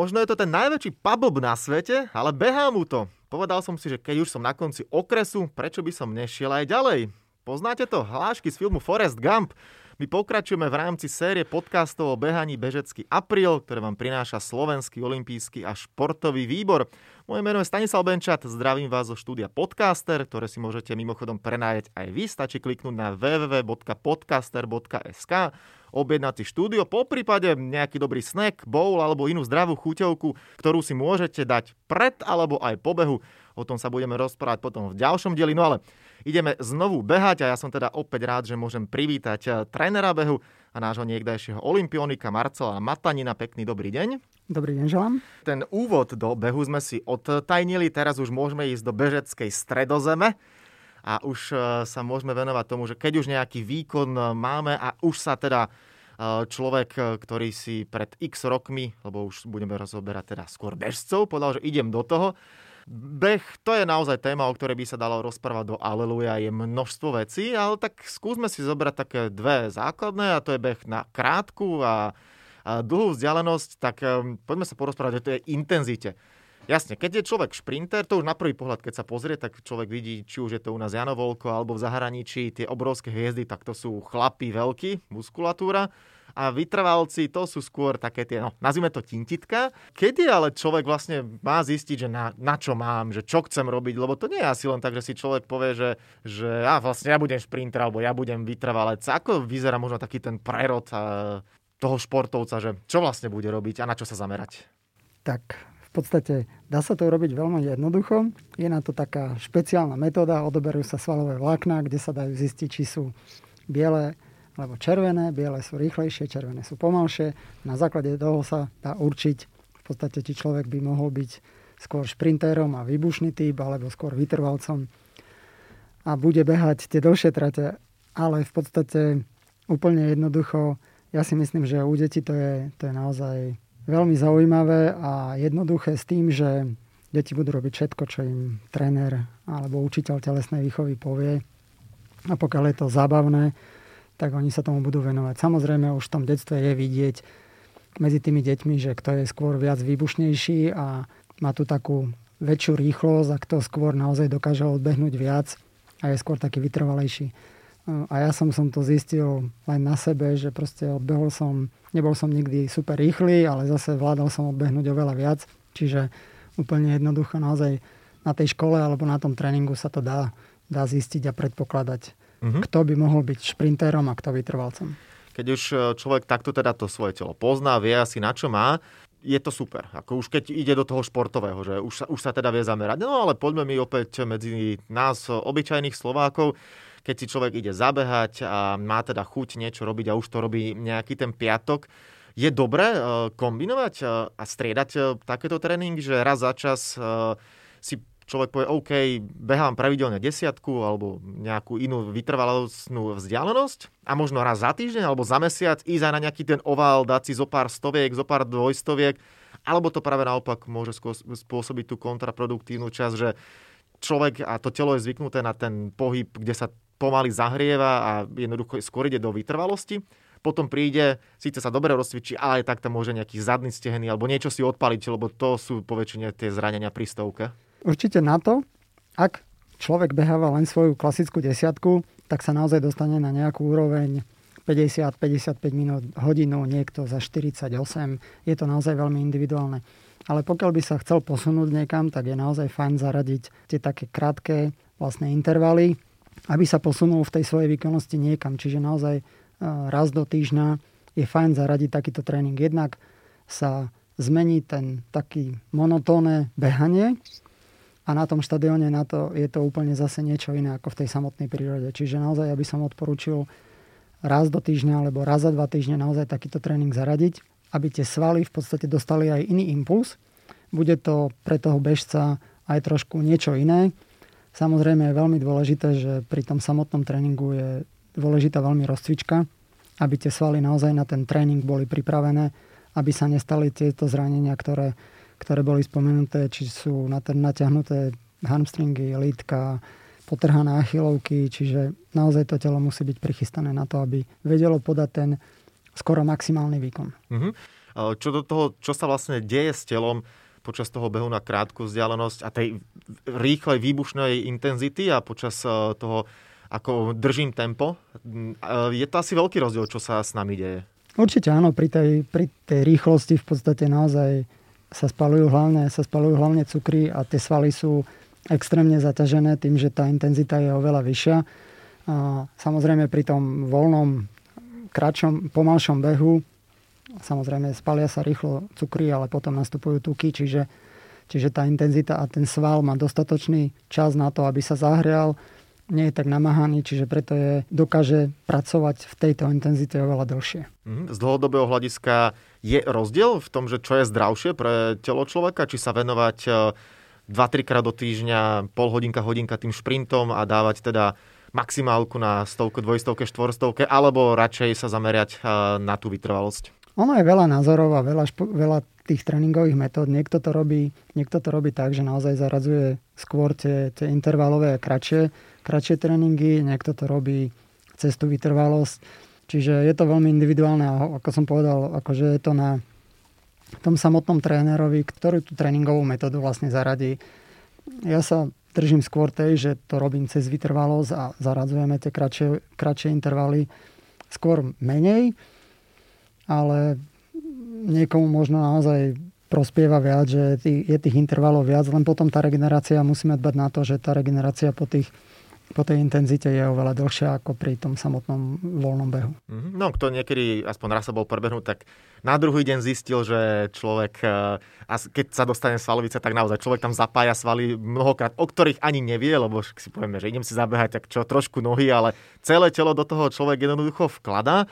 Možno je to ten najväčší pabob na svete, ale behá mu to. Povedal som si, že keď už som na konci okresu, prečo by som nešiel aj ďalej? Poznáte to? Hlášky z filmu Forest Gump. My pokračujeme v rámci série podcastov o behaní Bežecký apríl, ktoré vám prináša Slovenský olimpijský a športový výbor. Moje meno je Stanislav Benčat, zdravím vás zo štúdia Podcaster, ktoré si môžete mimochodom prenájať aj vy. Stačí kliknúť na www.podcaster.sk objednať si štúdio, po prípade nejaký dobrý snack, bowl alebo inú zdravú chuťovku, ktorú si môžete dať pred alebo aj po behu. O tom sa budeme rozprávať potom v ďalšom dieli. No ale ideme znovu behať a ja som teda opäť rád, že môžem privítať eh, trénera behu a nášho niekdajšieho olimpionika Marcela Matanina. Pekný dobrý deň. Dobrý deň, želám. Ten úvod do behu sme si odtajnili, teraz už môžeme ísť do bežeckej stredozeme a už eh, sa môžeme venovať tomu, že keď už nejaký výkon eh, máme a už sa teda človek, ktorý si pred x rokmi, lebo už budeme rozoberať teda skôr bežcov, povedal, že idem do toho, Beh, to je naozaj téma, o ktorej by sa dalo rozprávať do Aleluja, je množstvo vecí, ale tak skúsme si zobrať také dve základné a to je beh na krátku a, a dlhú vzdialenosť, tak um, poďme sa porozprávať o tej intenzite. Jasne, keď je človek šprinter, to už na prvý pohľad, keď sa pozrie, tak človek vidí, či už je to u nás Jano alebo v zahraničí, tie obrovské hviezdy, tak to sú chlapí veľkí, muskulatúra a vytrvalci to sú skôr také tie, no nazvime to tintitka. Kedy ale človek vlastne má zistiť, že na, na čo mám, že čo chcem robiť, lebo to nie je asi len tak, že si človek povie, že, že ja vlastne ja budem šprinter alebo ja budem vytrvalec. Ako vyzerá možno taký ten prerod toho športovca, že čo vlastne bude robiť a na čo sa zamerať? Tak v podstate dá sa to urobiť veľmi jednoducho. Je na to taká špeciálna metóda, odoberú sa svalové vlákna, kde sa dajú zistiť, či sú biele lebo červené, biele sú rýchlejšie, červené sú pomalšie. Na základe toho sa dá určiť, v podstate, či človek by mohol byť skôr šprintérom a výbušný typ, alebo skôr vytrvalcom a bude behať tie dlhšie trate, ale v podstate úplne jednoducho, ja si myslím, že u detí to je, to je naozaj veľmi zaujímavé a jednoduché s tým, že deti budú robiť všetko, čo im tréner alebo učiteľ telesnej výchovy povie. A pokiaľ je to zábavné, tak oni sa tomu budú venovať. Samozrejme, už v tom detstve je vidieť medzi tými deťmi, že kto je skôr viac výbušnejší a má tu takú väčšiu rýchlosť a kto skôr naozaj dokáže odbehnúť viac a je skôr taký vytrvalejší. A ja som, som to zistil len na sebe, že proste odbehol som, nebol som nikdy super rýchly, ale zase vládal som odbehnúť oveľa viac. Čiže úplne jednoducho naozaj na tej škole alebo na tom tréningu sa to dá, dá zistiť a predpokladať uh-huh. kto by mohol byť šprintérom a kto vytrvalcom. Keď už e, človek takto teda to svoje telo pozná, vie asi na čo má, je to super. Ako už keď ide do toho športového, že už sa, už sa teda vie zamerať. No ale poďme mi opäť medzi nás, obyčajných Slovákov, keď si človek ide zabehať a má teda chuť niečo robiť a už to robí nejaký ten piatok, je dobré e, kombinovať e, a striedať takéto tréningy, že raz za čas si človek povie, OK, behám pravidelne desiatku alebo nejakú inú vytrvalostnú vzdialenosť a možno raz za týždeň alebo za mesiac ísť aj na nejaký ten ovál, dať si zo pár stoviek, zo pár dvojstoviek, alebo to práve naopak môže spôsobiť tú kontraproduktívnu časť, že človek a to telo je zvyknuté na ten pohyb, kde sa pomaly zahrieva a jednoducho skôr ide do vytrvalosti potom príde, síce sa dobre rozcvičí, ale aj tak tam môže nejaký zadný stehený alebo niečo si odpaliť, lebo to sú poväčšine tie zranenia pri stovke určite na to, ak človek beháva len svoju klasickú desiatku, tak sa naozaj dostane na nejakú úroveň 50-55 minút, hodinu, niekto za 48. Je to naozaj veľmi individuálne. Ale pokiaľ by sa chcel posunúť niekam, tak je naozaj fajn zaradiť tie také krátke vlastné intervaly, aby sa posunul v tej svojej výkonnosti niekam. Čiže naozaj e, raz do týždňa je fajn zaradiť takýto tréning. Jednak sa zmení ten taký monotónne behanie, a na tom štadióne na to je to úplne zase niečo iné ako v tej samotnej prírode. Čiže naozaj, aby som odporúčil raz do týždňa alebo raz za dva týždne naozaj takýto tréning zaradiť, aby tie svaly v podstate dostali aj iný impuls. Bude to pre toho bežca aj trošku niečo iné. Samozrejme je veľmi dôležité, že pri tom samotnom tréningu je dôležitá veľmi rozcvička, aby tie svaly naozaj na ten tréning boli pripravené, aby sa nestali tieto zranenia, ktoré ktoré boli spomenuté, či sú natiahnuté hamstringy, lítka, potrhané achilovky, čiže naozaj to telo musí byť prichystané na to, aby vedelo podať ten skoro maximálny výkon. Uh-huh. Čo do toho, čo sa vlastne deje s telom počas toho behu na krátku vzdialenosť a tej rýchlej výbušnej intenzity a počas toho, ako držím tempo. Je to asi veľký rozdiel, čo sa s nami deje. Určite áno, pri tej, pri tej rýchlosti v podstate naozaj sa spalujú hlavne, sa spalujú hlavne cukry a tie svaly sú extrémne zaťažené tým, že tá intenzita je oveľa vyššia. A samozrejme pri tom voľnom, kratšom, pomalšom behu samozrejme spalia sa rýchlo cukry, ale potom nastupujú tuky, čiže, čiže tá intenzita a ten sval má dostatočný čas na to, aby sa zahrial nie je tak namáhaný, čiže preto je, dokáže pracovať v tejto intenzite oveľa dlhšie. Mhm. Z dlhodobého hľadiska je rozdiel v tom, že čo je zdravšie pre telo človeka, či sa venovať 2-3 e, krát do týždňa, pol hodinka, hodinka tým šprintom a dávať teda maximálku na stovke, dvojstovke, štvorstovke, alebo radšej sa zameriať e, na tú vytrvalosť? Ono je veľa názorov a veľa, špo, veľa tých tréningových metód. Niekto to robí, niekto to robí tak, že naozaj zaradzuje skôr tie, tie intervalové kratšie kratšie tréningy, niekto to robí cez tú vytrvalosť. Čiže je to veľmi individuálne a ako som povedal, akože je to na tom samotnom trénerovi, ktorý tú tréningovú metódu vlastne zaradí. Ja sa držím skôr tej, že to robím cez vytrvalosť a zaradzujeme tie kratšie, kratšie intervaly skôr menej, ale niekomu možno naozaj prospieva viac, že je tých intervalov viac, len potom tá regenerácia, musíme dbať na to, že tá regenerácia po tých po tej intenzite je oveľa dlhšia ako pri tom samotnom voľnom behu. Mhm. No, kto niekedy aspoň raz sa bol prebehnúť, tak na druhý deň zistil, že človek, e, a keď sa dostane svalovice, tak naozaj človek tam zapája svaly mnohokrát, o ktorých ani nevie, lebo si povieme, že idem si zabehať, tak čo, trošku nohy, ale celé telo do toho človek jednoducho vkladá.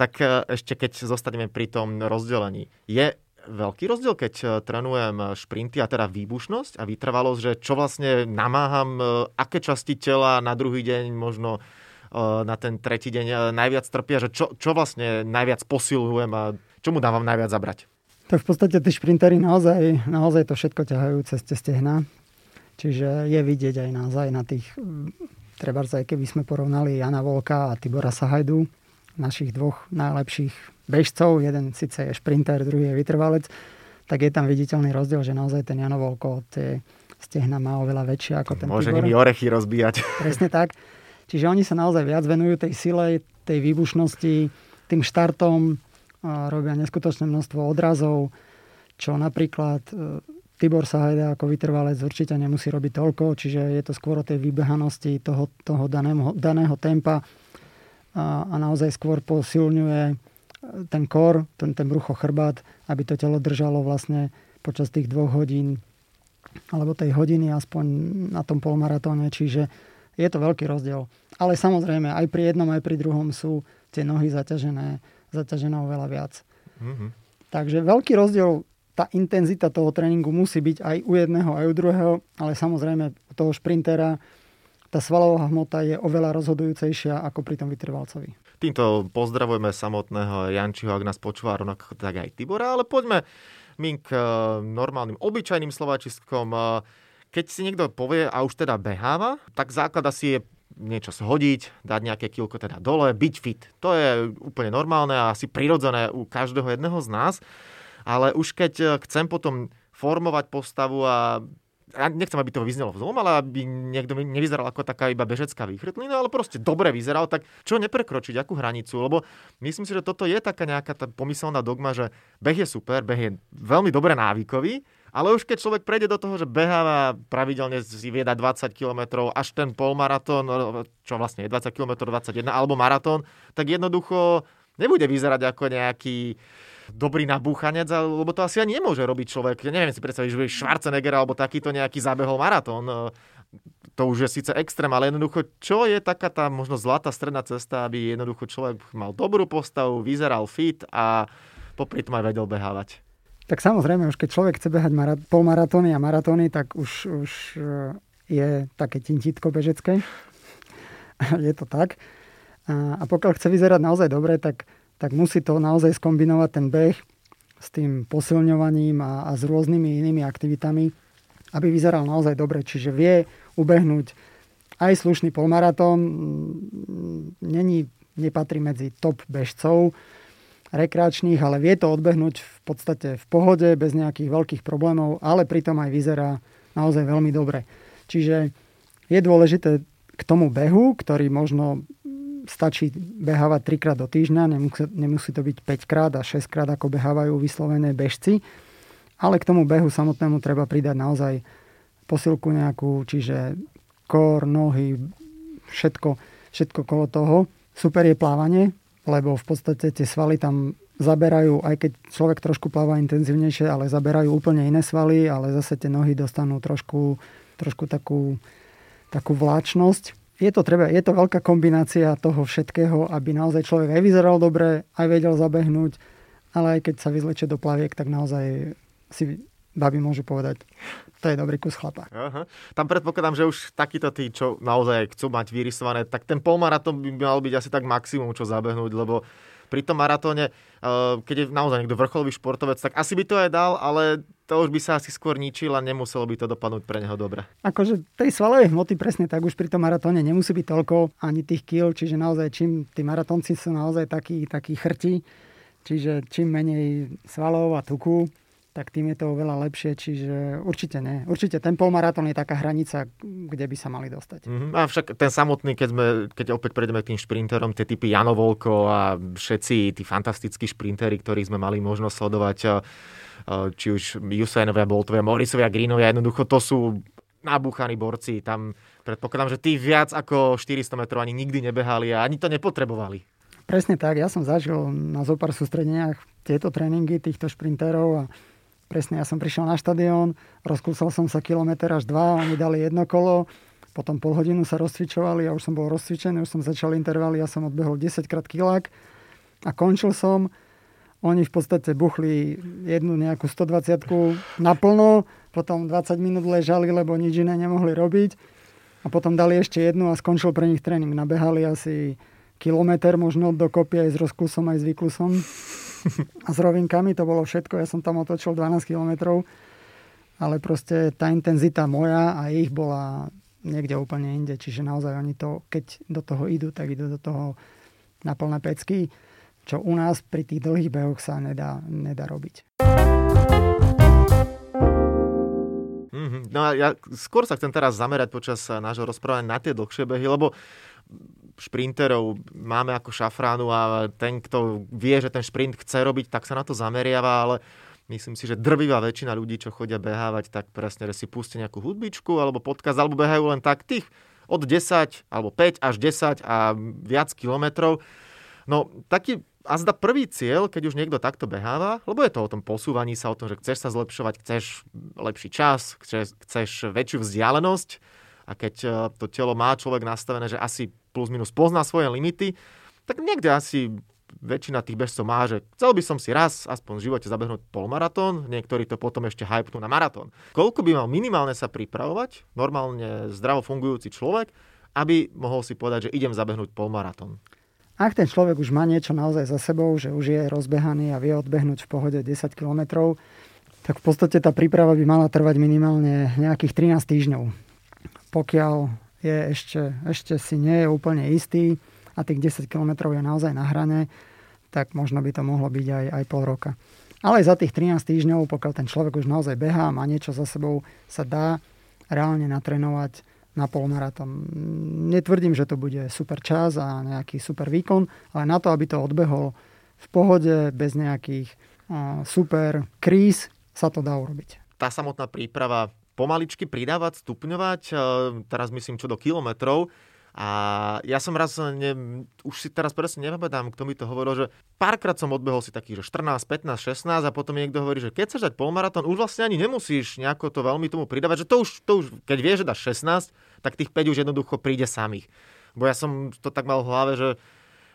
Tak e, ešte keď zostaneme pri tom rozdelení, je veľký rozdiel, keď e, trénujem šprinty a teda výbušnosť a vytrvalosť, že čo vlastne namáham, e, aké časti tela na druhý deň možno na ten tretí deň najviac trpia, že čo, čo vlastne najviac posilujem a čomu dávam najviac zabrať? Tak v podstate tí šprintery naozaj, naozaj to všetko ťahajú cez tie stehna. Čiže je vidieť aj naozaj na tých, treba aj keby sme porovnali Jana Volka a Tibora Sahajdu, našich dvoch najlepších bežcov, jeden síce je šprinter, druhý je vytrvalec, tak je tam viditeľný rozdiel, že naozaj ten Jano Volko tie stehna má oveľa väčšie ako ten Môže nimi orechy rozbíjať. Presne tak. Čiže oni sa naozaj viac venujú tej sile, tej výbušnosti, tým štartom, robia neskutočné množstvo odrazov, čo napríklad e, Tibor Sahajda ako vytrvalec určite nemusí robiť toľko, čiže je to skôr o tej vybehanosti toho, toho daného, daného tempa a, a naozaj skôr posilňuje ten kor, ten, ten brucho chrbát, aby to telo držalo vlastne počas tých dvoch hodín alebo tej hodiny aspoň na tom polmaratóne, čiže je to veľký rozdiel. Ale samozrejme, aj pri jednom, aj pri druhom sú tie nohy zaťažené, zaťažené oveľa viac. Mm-hmm. Takže veľký rozdiel, tá intenzita toho tréningu musí byť aj u jedného, aj u druhého, ale samozrejme u toho šprintera tá svalová hmota je oveľa rozhodujúcejšia ako pri tom vytrvalcovi. Týmto pozdravujeme samotného Jančiho, ak nás počúva rovnako tak aj Tibora, ale poďme my k eh, normálnym, obyčajným slováčiskom. Eh, keď si niekto povie a už teda beháva, tak základ asi je niečo zhodiť, dať nejaké kilko teda dole, byť fit. To je úplne normálne a asi prirodzené u každého jedného z nás. Ale už keď eh, chcem potom formovať postavu a ja nechcem, aby to vyznelo zlom, ale aby niekto nevyzeral ako taká iba bežecká výchrtlina, ale proste dobre vyzeral, tak čo neprekročiť, akú hranicu? Lebo myslím si, že toto je taká nejaká tá pomyselná dogma, že beh je super, beh je veľmi dobre návykový, ale už keď človek prejde do toho, že beháva pravidelne si vieda 20 km až ten polmaratón, čo vlastne je 20 km 21, alebo maratón, tak jednoducho nebude vyzerať ako nejaký dobrý nabúchanec, lebo to asi ani nemôže robiť človek. Neviem si predstaviť, že by Schwarzenegger alebo takýto nejaký zabehol maratón. E, to už je síce extrém, ale jednoducho, čo je taká tá možno zlatá stredná cesta, aby jednoducho človek mal dobrú postavu, vyzeral fit a popri tom aj vedel behávať. Tak samozrejme, už keď človek chce behať marat- polmaratóny a maratóny, tak už, už e, je také tintítko bežecké. je to tak. A pokiaľ chce vyzerať naozaj dobre, tak tak musí to naozaj skombinovať ten beh s tým posilňovaním a, a s rôznymi inými aktivitami, aby vyzeral naozaj dobre. Čiže vie ubehnúť aj slušný polmaratón, není, nepatrí medzi top bežcov, rekreačných, ale vie to odbehnúť v podstate v pohode, bez nejakých veľkých problémov, ale pritom aj vyzerá naozaj veľmi dobre. Čiže je dôležité k tomu behu, ktorý možno stačí behávať 3 krát do týždňa, nemusí, nemusí to byť 5 krát a 6 krát, ako behávajú vyslovené bežci, ale k tomu behu samotnému treba pridať naozaj posilku nejakú, čiže kor, nohy, všetko, všetko kolo toho. Super je plávanie, lebo v podstate tie svaly tam zaberajú, aj keď človek trošku pláva intenzívnejšie, ale zaberajú úplne iné svaly, ale zase tie nohy dostanú trošku, trošku takú, takú vláčnosť je to, treba, je to veľká kombinácia toho všetkého, aby naozaj človek aj vyzeral dobre, aj vedel zabehnúť, ale aj keď sa vyzlečie do plaviek, tak naozaj si babi môžu povedať, to je dobrý kus chlapa. Aha. Tam predpokladám, že už takíto tí, čo naozaj chcú mať vyrysované, tak ten polmaratón by mal byť asi tak maximum, čo zabehnúť, lebo pri tom maratóne, eh, keď je naozaj niekto vrcholový športovec, tak asi by to aj dal, ale to už by sa asi skôr ničil a nemuselo by to dopadnúť pre neho dobre. Akože tej svalovej hmoty presne tak už pri tom maratóne nemusí byť toľko ani tých kil, čiže naozaj čím tí maratónci sú naozaj takí, takí chrti, čiže čím menej svalov a tuku, tak tým je to oveľa lepšie, čiže určite nie. Určite ten polmaratón je taká hranica, kde by sa mali dostať. Mm-hmm. A však ten samotný, keď, sme, keď opäť prejdeme k tým šprinterom, tie typy Jano Volko a všetci tí fantastickí šprintery, ktorých sme mali možnosť sledovať, či už Jusainovia, Boltovia, Morisovia, Greenovia, jednoducho to sú nabúchaní borci. Tam predpokladám, že tí viac ako 400 metrov ani nikdy nebehali a ani to nepotrebovali. Presne tak, ja som zažil na zopár sústredeniach tieto tréningy týchto šprinterov a Presne, ja som prišiel na štadión, rozkúsal som sa kilometr až dva, oni dali jedno kolo, potom pol hodinu sa rozcvičovali, ja už som bol rozcvičený, už som začal intervaly, ja som odbehol 10 krát kilák a končil som. Oni v podstate buchli jednu nejakú 120 naplno, potom 20 minút ležali, lebo nič iné nemohli robiť. A potom dali ešte jednu a skončil pre nich tréning. Nabehali asi kilometr možno dokopy aj s rozkusom, aj s výklusom a s rovinkami, to bolo všetko. Ja som tam otočil 12 kilometrov, ale proste tá intenzita moja a ich bola niekde úplne inde. Čiže naozaj oni to, keď do toho idú, tak idú do toho na plné pecky, čo u nás pri tých dlhých behoch sa nedá, nedá robiť. Mm-hmm. No a ja skôr sa chcem teraz zamerať počas nášho rozprávania na tie dlhšie behy, lebo šprinterov máme ako šafránu a ten, kto vie, že ten šprint chce robiť, tak sa na to zameriava, ale myslím si, že drvivá väčšina ľudí, čo chodia behávať, tak presne, že si pustí nejakú hudbičku alebo podcast, alebo behajú len tak tých od 10 alebo 5 až 10 a viac kilometrov. No taký a zda prvý cieľ, keď už niekto takto beháva, lebo je to o tom posúvaní sa, o tom, že chceš sa zlepšovať, chceš lepší čas, chceš, chceš väčšiu vzdialenosť a keď e, to telo má človek nastavené, že asi plus minus pozná svoje limity, tak niekde asi väčšina tých bežcov má, že chcel by som si raz aspoň v živote zabehnúť polmaratón, niektorí to potom ešte hypnú na maratón. Koľko by mal minimálne sa pripravovať, normálne zdravo fungujúci človek, aby mohol si povedať, že idem zabehnúť polmaratón? Ak ten človek už má niečo naozaj za sebou, že už je rozbehaný a vie odbehnúť v pohode 10 km, tak v podstate tá príprava by mala trvať minimálne nejakých 13 týždňov. Pokiaľ je ešte, ešte si nie je úplne istý a tých 10 km je naozaj na hrane, tak možno by to mohlo byť aj, aj pol roka. Ale za tých 13 týždňov, pokiaľ ten človek už naozaj behá, má niečo za sebou, sa dá reálne natrénovať na polmaratón. Netvrdím, že to bude super čas a nejaký super výkon, ale na to, aby to odbehol v pohode, bez nejakých super kríz, sa to dá urobiť. Tá samotná príprava pomaličky pridávať, stupňovať, e, teraz myslím čo do kilometrov. A ja som raz, ne, už si teraz presne nepamätám, kto mi to hovoril, že párkrát som odbehol si taký, že 14, 15, 16 a potom niekto hovorí, že keď chceš dať polmaratón, už vlastne ani nemusíš nejako to veľmi tomu pridávať, že to už, to už keď vieš, že dáš 16, tak tých 5 už jednoducho príde samých. Bo ja som to tak mal v hlave, že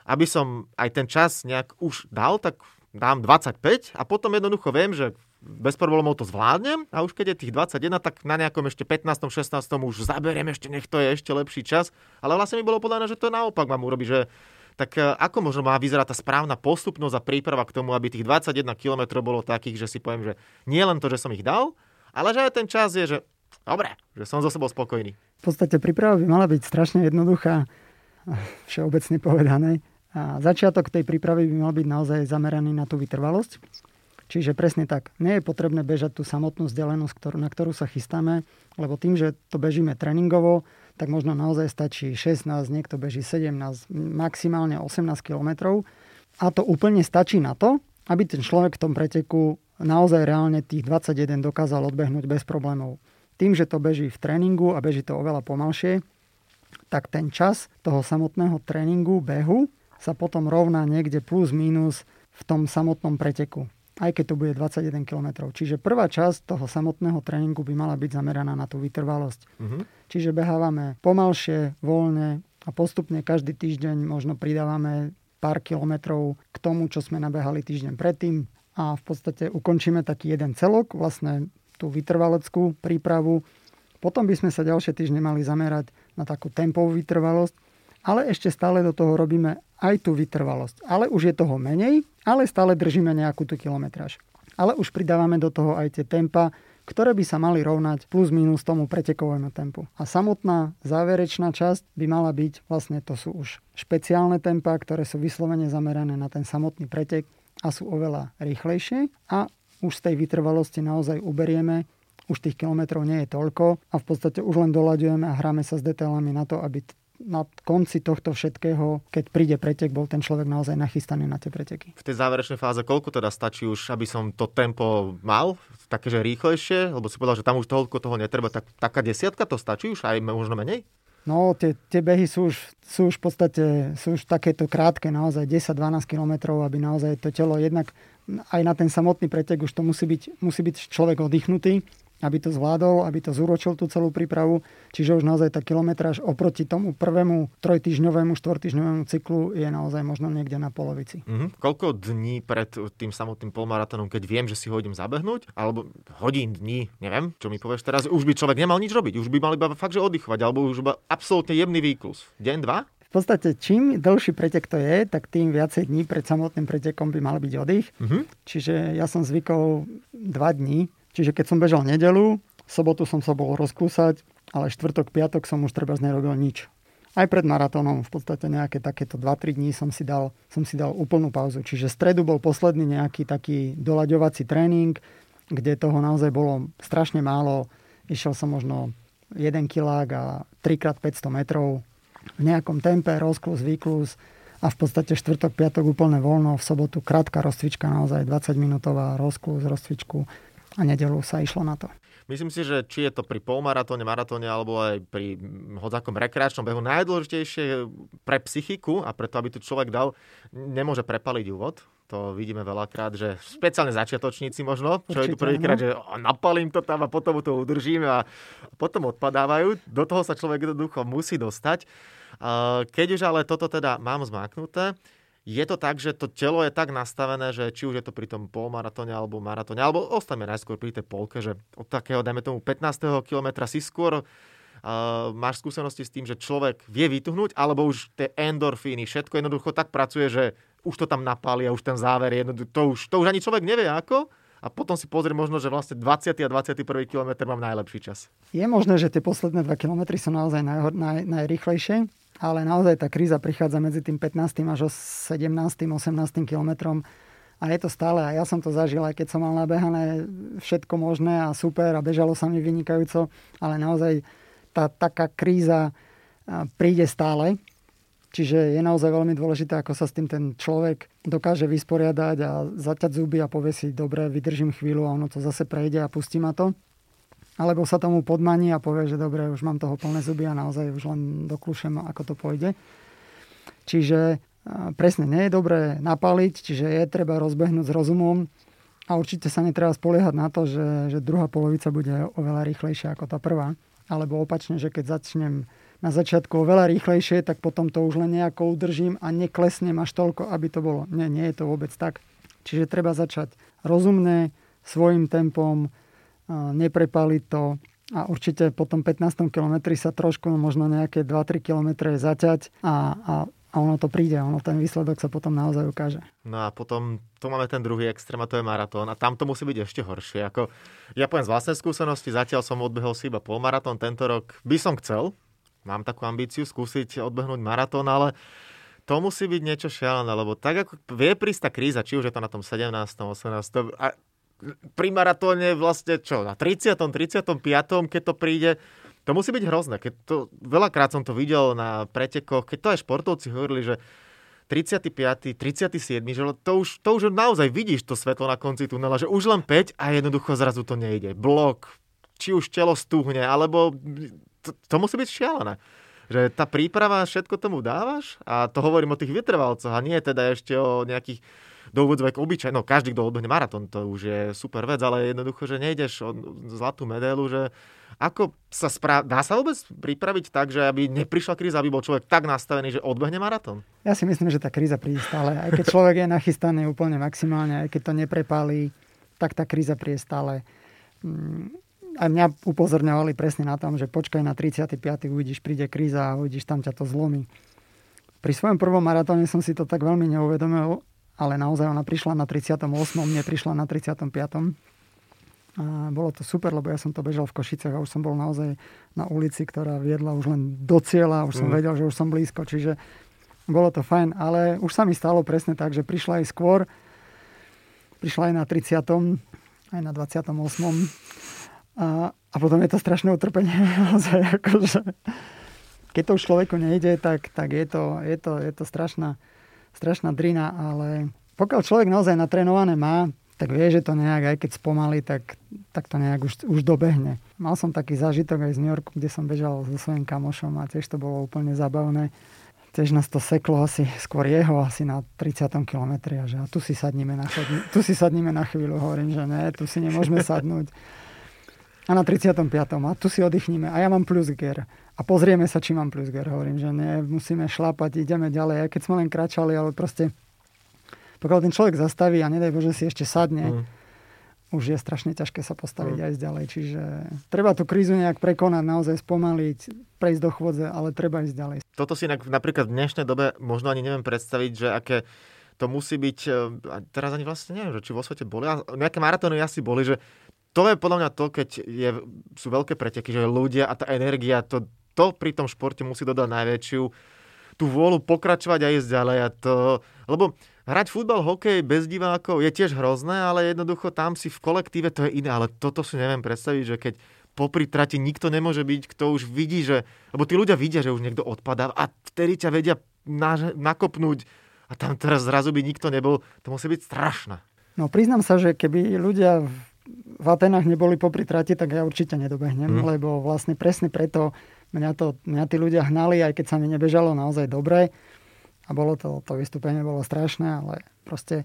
aby som aj ten čas nejak už dal, tak dám 25 a potom jednoducho viem, že bez problémov to zvládnem a už keď je tých 21, tak na nejakom ešte 15. 16. už zaberiem ešte, nech to je ešte lepší čas. Ale vlastne mi bolo povedané, že to naopak mám urobiť, že tak e, ako možno má vyzerať tá správna postupnosť a príprava k tomu, aby tých 21 km bolo takých, že si poviem, že nie len to, že som ich dal, ale že aj ten čas je, že dobre, že som zo sebou spokojný. V podstate príprava by mala byť strašne jednoduchá, všeobecne povedané. A začiatok tej prípravy by mal byť naozaj zameraný na tú vytrvalosť. Čiže presne tak, nie je potrebné bežať tú samotnú vzdialenosť, na ktorú sa chystáme, lebo tým, že to bežíme tréningovo, tak možno naozaj stačí 16, niekto beží 17, maximálne 18 km. A to úplne stačí na to, aby ten človek v tom preteku naozaj reálne tých 21 dokázal odbehnúť bez problémov. Tým, že to beží v tréningu a beží to oveľa pomalšie, tak ten čas toho samotného tréningu, behu, sa potom rovná niekde plus minus v tom samotnom preteku aj keď to bude 21 km. Čiže prvá časť toho samotného tréningu by mala byť zameraná na tú vytrvalosť. Uh-huh. Čiže behávame pomalšie, voľne a postupne každý týždeň možno pridávame pár kilometrov k tomu, čo sme nabehali týždeň predtým a v podstate ukončíme taký jeden celok, vlastne tú vytrvaleckú prípravu. Potom by sme sa ďalšie týždne mali zamerať na takú tempovú vytrvalosť, ale ešte stále do toho robíme aj tú vytrvalosť. Ale už je toho menej, ale stále držíme nejakú tú kilometráž. Ale už pridávame do toho aj tie tempa, ktoré by sa mali rovnať plus minus tomu pretekovému tempu. A samotná záverečná časť by mala byť, vlastne to sú už špeciálne tempa, ktoré sú vyslovene zamerané na ten samotný pretek a sú oveľa rýchlejšie a už z tej vytrvalosti naozaj uberieme už tých kilometrov nie je toľko a v podstate už len doľaďujeme a hráme sa s detailami na to, aby na konci tohto všetkého, keď príde pretek, bol ten človek naozaj nachystaný na tie preteky. V tej záverečnej fáze koľko teda stačí už, aby som to tempo mal, takéže rýchlejšie, lebo si povedal, že tam už toľko toho netreba, tak taká desiatka to stačí už aj možno menej? No, tie, tie behy sú už, sú už v podstate sú už takéto krátke, naozaj 10-12 kilometrov, aby naozaj to telo jednak aj na ten samotný pretek už to musí byť, musí byť človek oddychnutý, aby to zvládol, aby to zúročil tú celú prípravu. Čiže už naozaj tá kilometráž oproti tomu prvému trojtyžňovému, štvortyžňovému cyklu je naozaj možno niekde na polovici. Mm-hmm. Koľko dní pred tým samotným polmaratónom, keď viem, že si ho idem zabehnúť, alebo hodín, dní, neviem, čo mi povieš teraz, už by človek nemal nič robiť, už by mal iba fakt, že oddychovať, alebo už by absolútne jemný výklus. Deň, dva? V podstate čím dlhší pretek to je, tak tým viacej dní pred samotným pretekom by mal byť oddych. Mm-hmm. Čiže ja som zvykol dva dní Čiže keď som bežal nedelu, sobotu som sa bol rozkúsať, ale štvrtok, piatok som už treba nerobil nič. Aj pred maratónom v podstate nejaké takéto 2-3 dní som si, dal, som si dal úplnú pauzu. Čiže stredu bol posledný nejaký taký doľaďovací tréning, kde toho naozaj bolo strašne málo. Išiel som možno 1 kilák a 3x500 metrov v nejakom tempe, rozklus, výklus a v podstate štvrtok, piatok úplne voľno, v sobotu krátka rozcvička, naozaj 20 minútová rozklus, rozcvičku a nedelu sa išlo na to. Myslím si, že či je to pri polmaratóne, maratóne alebo aj pri hodzakom rekreačnom behu najdôležitejšie pre psychiku a preto, aby tu človek dal, nemôže prepaliť úvod. To vidíme veľakrát, že špeciálne začiatočníci možno, čo Určite, je tu prvýkrát, že napalím to tam a potom to udržím a potom odpadávajú. Do toho sa človek jednoducho musí dostať. Keď už ale toto teda mám zmáknuté, je to tak, že to telo je tak nastavené, že či už je to pri tom polmaratóne alebo maratóne, alebo ostaňme najskôr pri tej polke, že od takého, dajme tomu 15. kilometra si skôr uh, máš skúsenosti s tým, že človek vie vytuhnúť, alebo už tie endorfíny, všetko jednoducho tak pracuje, že už to tam napáli už ten záver je to už, to už ani človek nevie ako a potom si pozrie možno, že vlastne 20. a 21. kilometr mám najlepší čas. Je možné, že tie posledné 2 kilometry sú naozaj naj, naj, najrychlejšie, ale naozaj tá kríza prichádza medzi tým 15. až 17. 18. kilometrom a je to stále, a ja som to zažil, aj keď som mal nabehané všetko možné a super a bežalo sa mi vynikajúco, ale naozaj tá taká kríza príde stále. Čiže je naozaj veľmi dôležité, ako sa s tým ten človek dokáže vysporiadať a zaťať zuby a povie si, dobre, vydržím chvíľu a ono to zase prejde a pustí ma to alebo sa tomu podmaní a povie, že dobre, už mám toho plné zuby a naozaj už len doklušem, ako to pôjde. Čiže presne nie je dobré napaliť, čiže je treba rozbehnúť s rozumom a určite sa netreba spoliehať na to, že, že druhá polovica bude oveľa rýchlejšia ako tá prvá. Alebo opačne, že keď začnem na začiatku oveľa rýchlejšie, tak potom to už len nejako udržím a neklesnem až toľko, aby to bolo. Nie, nie je to vôbec tak. Čiže treba začať rozumne, svojim tempom, neprepaliť to a určite po tom 15. kilometri sa trošku možno nejaké 2-3 kilometre zaťať a, a a ono to príde, ono ten výsledok sa potom naozaj ukáže. No a potom tu máme ten druhý extrém a to je maratón a tam to musí byť ešte horšie. Ako, ja poviem z vlastnej skúsenosti, zatiaľ som odbehol si iba polmaratón tento rok. By som chcel, mám takú ambíciu skúsiť odbehnúť maratón, ale to musí byť niečo šialené, lebo tak ako vie prísť tá kríza, či už je to na tom 17., 18., a pri maratóne vlastne čo, na 30., 35., keď to príde, to musí byť hrozné. Keď to, veľakrát som to videl na pretekoch, keď to aj športovci hovorili, že 35., 37., že to už, to už naozaj vidíš to svetlo na konci tunela, že už len 5 a jednoducho zrazu to nejde. Blok, či už telo stúhne, alebo to, to musí byť šialené že tá príprava, všetko tomu dávaš a to hovorím o tých vytrvalcoch a nie teda ešte o nejakých do úvodzovek obyčaj, no každý, kto odbehne maratón, to už je super vec, ale jednoducho, že nejdeš o zlatú medailu, že ako sa správ... Dá sa vôbec pripraviť tak, že aby neprišla kríza, aby bol človek tak nastavený, že odbehne maratón? Ja si myslím, že tá kríza príde stále. Aj keď človek je nachystaný úplne maximálne, aj keď to neprepálí, tak tá kríza príde stále. Mm, a mňa upozorňovali presne na tom, že počkaj na 35. uvidíš, príde kríza a uvidíš, tam ťa to zlomí. Pri svojom prvom maratóne som si to tak veľmi neuvedomil, ale naozaj ona prišla na 38. mne prišla na 35. A bolo to super, lebo ja som to bežal v Košicech a už som bol naozaj na ulici, ktorá viedla už len do cieľa, už som mm. vedel, že už som blízko, čiže bolo to fajn, ale už sa mi stalo presne tak, že prišla aj skôr, prišla aj na 30. aj na 28. A, a potom je to strašné utrpenie. akože, keď to už človeku nejde, tak, tak je, to, je, to, je to strašná, strašná drina, ale pokiaľ človek naozaj natrénované má, tak vie, že to nejak, aj keď spomalí, tak, tak to nejak už, už dobehne. Mal som taký zážitok aj z New Yorku, kde som bežal so svojím kamošom a tiež to bolo úplne zabavné. Tiež nás to seklo asi, skôr jeho, asi na 30. kilometri a že a tu si sadníme na, chodni, tu si sadníme na chvíľu, hovorím, že ne, tu si nemôžeme sadnúť a na 35. a tu si oddychníme a ja mám plus gear. A pozrieme sa, či mám plus gear. Hovorím, že nie, musíme šlapať, ideme ďalej. Aj keď sme len kračali, ale proste pokiaľ ten človek zastaví a nedaj Bože si ešte sadne, mm. už je strašne ťažké sa postaviť mm. aj ďalej. Čiže treba tú krízu nejak prekonať, naozaj spomaliť, prejsť do chôdze, ale treba ísť ďalej. Toto si napríklad v dnešnej dobe možno ani neviem predstaviť, že aké to musí byť, a teraz ani vlastne neviem, že či vo svete boli, nejaké maratóny asi boli, že to je podľa mňa to, keď je, sú veľké preteky, že ľudia a tá energia, to, to pri tom športe musí dodať najväčšiu tú vôľu pokračovať a ísť ďalej. A to, lebo hrať futbal, hokej bez divákov je tiež hrozné, ale jednoducho tam si v kolektíve to je iné. Ale toto si neviem predstaviť, že keď popri trati nikto nemôže byť, kto už vidí, že... Lebo tí ľudia vidia, že už niekto odpadá a vtedy ťa vedia na, nakopnúť a tam teraz zrazu by nikto nebol. To musí byť strašné. No priznám sa, že keby ľudia Atenách neboli popri trati, tak ja určite nedobehnem, mm. lebo vlastne presne preto mňa, to, mňa tí ľudia hnali, aj keď sa mi nebežalo naozaj dobre. A bolo to, to vystúpenie bolo strašné, ale proste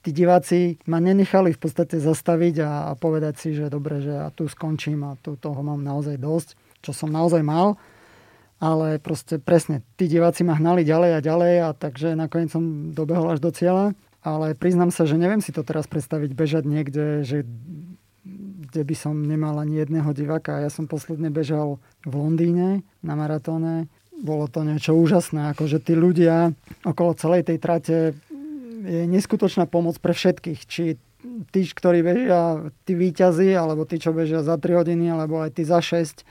tí diváci ma nenechali v podstate zastaviť a, a povedať si, že dobre, že ja tu skončím a tu toho mám naozaj dosť, čo som naozaj mal. Ale proste presne, tí diváci ma hnali ďalej a ďalej a takže nakoniec som dobehol až do cieľa ale priznám sa, že neviem si to teraz predstaviť bežať niekde, že kde by som nemal ani jedného diváka. Ja som posledne bežal v Londýne na maratóne. Bolo to niečo úžasné, akože tí ľudia okolo celej tej trate je neskutočná pomoc pre všetkých. Či tí, ktorí bežia, tí výťazí, alebo tí, čo bežia za 3 hodiny, alebo aj tí za 6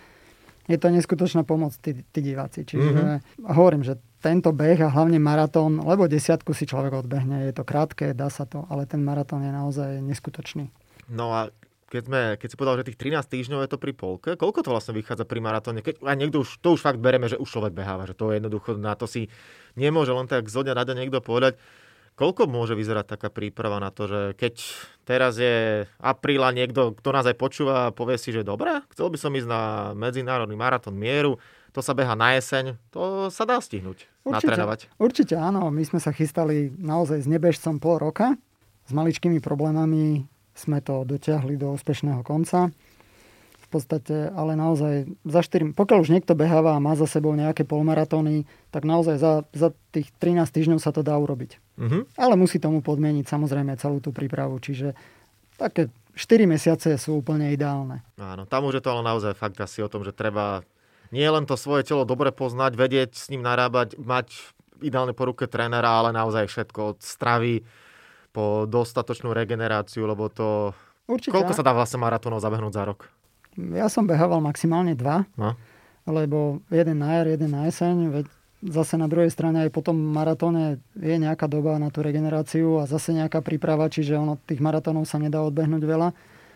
je to neskutočná pomoc, tí, tí diváci. Čiže mm-hmm. hovorím, že tento beh a hlavne maratón, lebo desiatku si človek odbehne, je to krátke, dá sa to, ale ten maratón je naozaj neskutočný. No a keď, sme, keď si povedal, že tých 13 týždňov je to pri polke, koľko to vlastne vychádza pri maratóne? Keď, a niekto už, to už fakt bereme, že už človek beháva, že to je jednoducho, na to si nemôže len tak zo dňa niekto povedať. Koľko môže vyzerať taká príprava na to, že keď teraz je apríl a niekto, kto nás aj počúva, povie si, že dobre, chcel by som ísť na medzinárodný maratón mieru, to sa beha na jeseň, to sa dá stihnúť, určite, natrénovať. Určite áno, my sme sa chystali naozaj s nebežcom pol roka, s maličkými problémami sme to dotiahli do úspešného konca podstate, ale naozaj za 4, pokiaľ už niekto beháva a má za sebou nejaké polmaratóny, tak naozaj za, za tých 13 týždňov sa to dá urobiť. Uh-huh. Ale musí tomu podmieniť samozrejme celú tú prípravu, čiže také 4 mesiace sú úplne ideálne. Áno, tam už je to ale naozaj fakt asi o tom, že treba nie len to svoje telo dobre poznať, vedieť s ním narábať, mať ideálne po ruke trénera, ale naozaj všetko od stravy po dostatočnú regeneráciu, lebo to... Určite. Koľko sa dá vlastne maratónov zabehnúť za rok? Ja som behával maximálne dva, no. lebo jeden na jar, jeden na jeseň, veď zase na druhej strane aj po tom maratóne je nejaká doba na tú regeneráciu a zase nejaká príprava, čiže ono tých maratónov sa nedá odbehnúť veľa.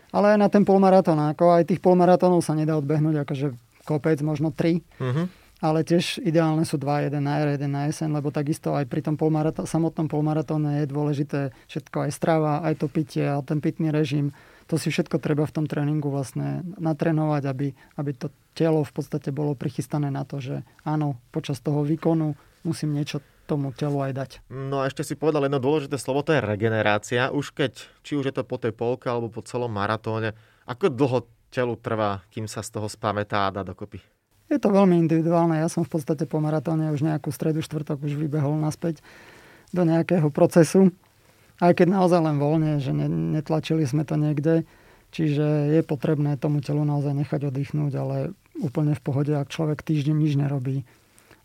Ale aj na ten polmaratón, ako aj tých polmaratónov sa nedá odbehnúť, akože kopec možno tri. Uh-huh. Ale tiež ideálne sú dva, jeden na jar, jeden na jeseň, lebo takisto aj pri tom polmarató- samotnom polmaratóne je dôležité všetko, aj strava, aj to pitie a ten pitný režim to si všetko treba v tom tréningu vlastne natrénovať, aby, aby to telo v podstate bolo prichystané na to, že áno, počas toho výkonu musím niečo tomu telu aj dať. No a ešte si povedal jedno dôležité slovo, to je regenerácia. Už keď, či už je to po tej polke alebo po celom maratóne, ako dlho telu trvá, kým sa z toho spamätá a dá dokopy? Je to veľmi individuálne. Ja som v podstate po maratóne už nejakú stredu, štvrtok už vybehol naspäť do nejakého procesu aj keď naozaj len voľne, že netlačili sme to niekde. Čiže je potrebné tomu telu naozaj nechať oddychnúť, ale úplne v pohode, ak človek týždeň nič nerobí.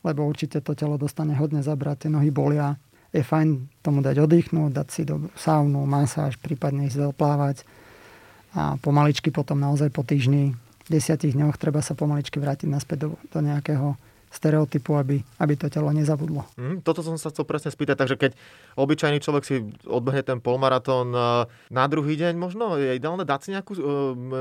Lebo určite to telo dostane hodne zabrať, tie nohy bolia. Je fajn tomu dať oddychnúť, dať si do saunu, masáž, prípadne ísť zaplávať. A pomaličky potom naozaj po týždni, desiatich dňoch treba sa pomaličky vrátiť naspäť do, do nejakého stereotypu, aby, aby to telo nezabudlo. Mm, toto som sa chcel presne spýtať, takže keď obyčajný človek si odbehne ten polmaratón e, na druhý deň, možno je ideálne dať si nejakú uh,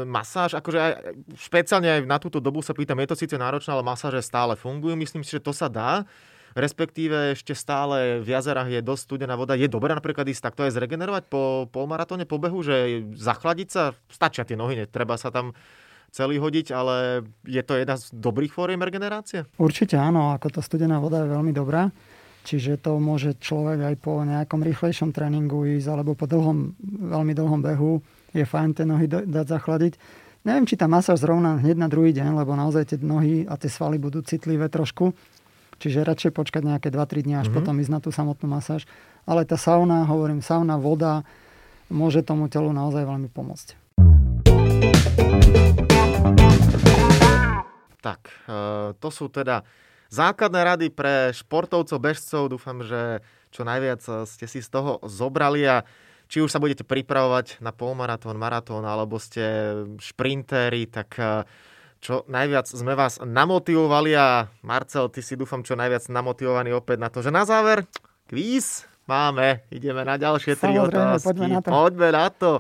masáž, akože aj, špeciálne aj na túto dobu sa pýtam, je to síce náročné, ale masáže stále fungujú, myslím si, že to sa dá respektíve ešte stále v jazerách je dosť studená voda. Je dobré napríklad ísť takto aj zregenerovať po polmaratóne, po behu, že zachladiť sa, stačia tie nohy, netreba sa tam celý hodiť, ale je to jedna z dobrých fóriem regenerácie? Určite áno, ako tá studená voda je veľmi dobrá. Čiže to môže človek aj po nejakom rýchlejšom tréningu ísť, alebo po dlhom, veľmi dlhom behu je fajn tie nohy dať zachladiť. Neviem, či tá masáž zrovna hneď na druhý deň, lebo naozaj tie nohy a tie svaly budú citlivé trošku. Čiže radšej počkať nejaké 2-3 dní, až mm-hmm. potom ísť na tú samotnú masáž. Ale tá sauna, hovorím, sauna, voda, môže tomu telu naozaj veľmi pomôcť. Tak, e, to sú teda základné rady pre športovcov, bežcov. Dúfam, že čo najviac ste si z toho zobrali a či už sa budete pripravovať na polmaratón, maratón alebo ste šprintéri, tak e, čo najviac sme vás namotivovali a Marcel, ty si dúfam čo najviac namotivovaný opäť na to, že na záver kvíz Máme, ideme na ďalšie tri otázky. Poďme na, to. poďme na to.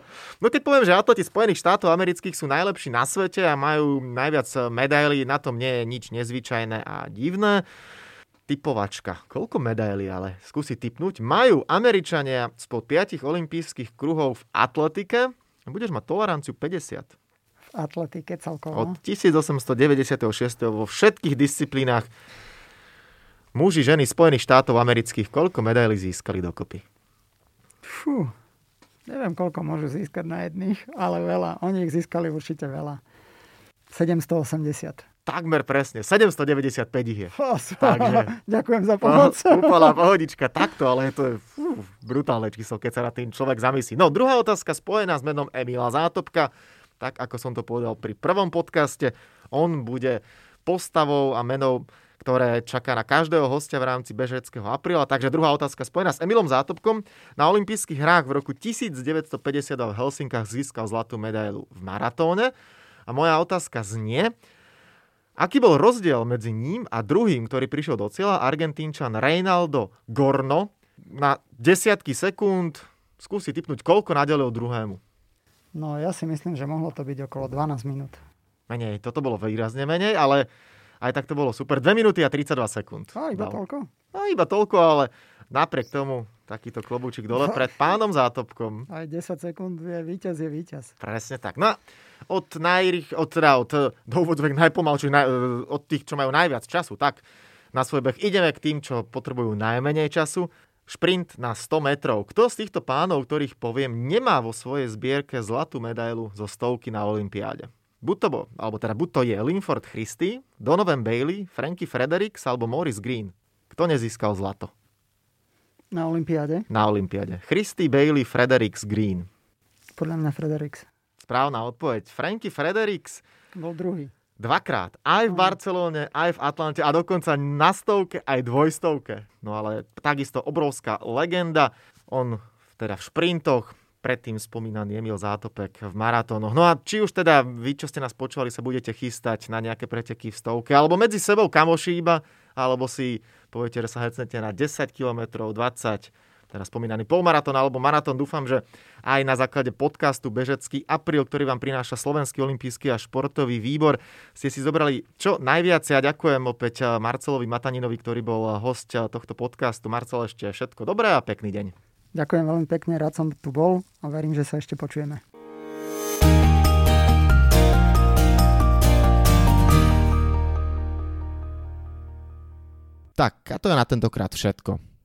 No keď poviem, že atleti Spojených štátov amerických sú najlepší na svete a majú najviac medailí, na tom nie je nič nezvyčajné a divné. Typovačka. Koľko medailí ale? Skúsi typnúť. Majú Američania spod 5 olympijských kruhov v atletike. Budeš mať toleranciu 50. Atletike celkovo. Od 1896. vo všetkých disciplínach Muži, ženy Spojených štátov amerických, koľko medailí získali dokopy? Fú, neviem, koľko môžu získať na jedných, ale veľa. Oni ich získali určite veľa. 780. Takmer presne, 795 ich je. Fos, Takže, ďakujem za pomoc. Úplná pohodička, takto, ale to je fú, brutálne číslo, keď sa na tým človek zamyslí. No, druhá otázka spojená s menom Emila Zátopka. Tak, ako som to povedal pri prvom podcaste, on bude postavou a menou ktoré čaká na každého hostia v rámci bežeckého apríla. Takže druhá otázka spojená s Emilom Zátopkom. Na olympijských hrách v roku 1950 v Helsinkách získal zlatú medailu v maratóne. A moja otázka znie, aký bol rozdiel medzi ním a druhým, ktorý prišiel do cieľa, Argentínčan Reinaldo Gorno, na desiatky sekúnd. Skúsi typnúť, koľko nadelil druhému. No ja si myslím, že mohlo to byť okolo 12 minút. Menej, toto bolo výrazne menej, ale aj tak to bolo super. 2 minúty a 32 sekúnd. A iba dal. toľko? A iba toľko, ale napriek tomu takýto klobúčik dole pred pánom Zátopkom. Aj 10 sekúnd je víťaz, je víťaz. Presne tak. No od, najrych, od, teda od do úvodzovek najpomalších, naj, od tých, čo majú najviac času, tak na svoj beh ideme k tým, čo potrebujú najmenej času. Šprint na 100 metrov. Kto z týchto pánov, ktorých poviem, nemá vo svojej zbierke zlatú medailu zo stovky na Olympiáde? Buď to, bol, alebo teda buď to je Linford Christy, Donovan Bailey, Frankie Fredericks alebo Morris Green. Kto nezískal zlato? Na Olympiáde? Na Olympiáde. Christy, Bailey, Fredericks, Green. Podľa mňa Fredericks. Správna odpoveď. Frankie Fredericks. Bol druhý. Dvakrát. Aj v. Barcelóne, aj v Atlante a dokonca na stovke, aj dvojstovke. No ale takisto obrovská legenda. On teda v šprintoch predtým spomínaný Emil Zátopek v maratónoch. No a či už teda vy, čo ste nás počúvali, sa budete chystať na nejaké preteky v stovke, alebo medzi sebou kamoši iba, alebo si poviete, že sa hecnete na 10 km, 20 teraz spomínaný polmaratón alebo maratón. Dúfam, že aj na základe podcastu Bežecký apríl, ktorý vám prináša Slovenský olimpijský a športový výbor, ste si zobrali čo najviac. Ja ďakujem opäť Marcelovi Mataninovi, ktorý bol host tohto podcastu. Marcel, ešte všetko dobré a pekný deň. Ďakujem veľmi pekne, rád som tu bol a verím, že sa ešte počujeme. Tak, a to je na tentokrát všetko.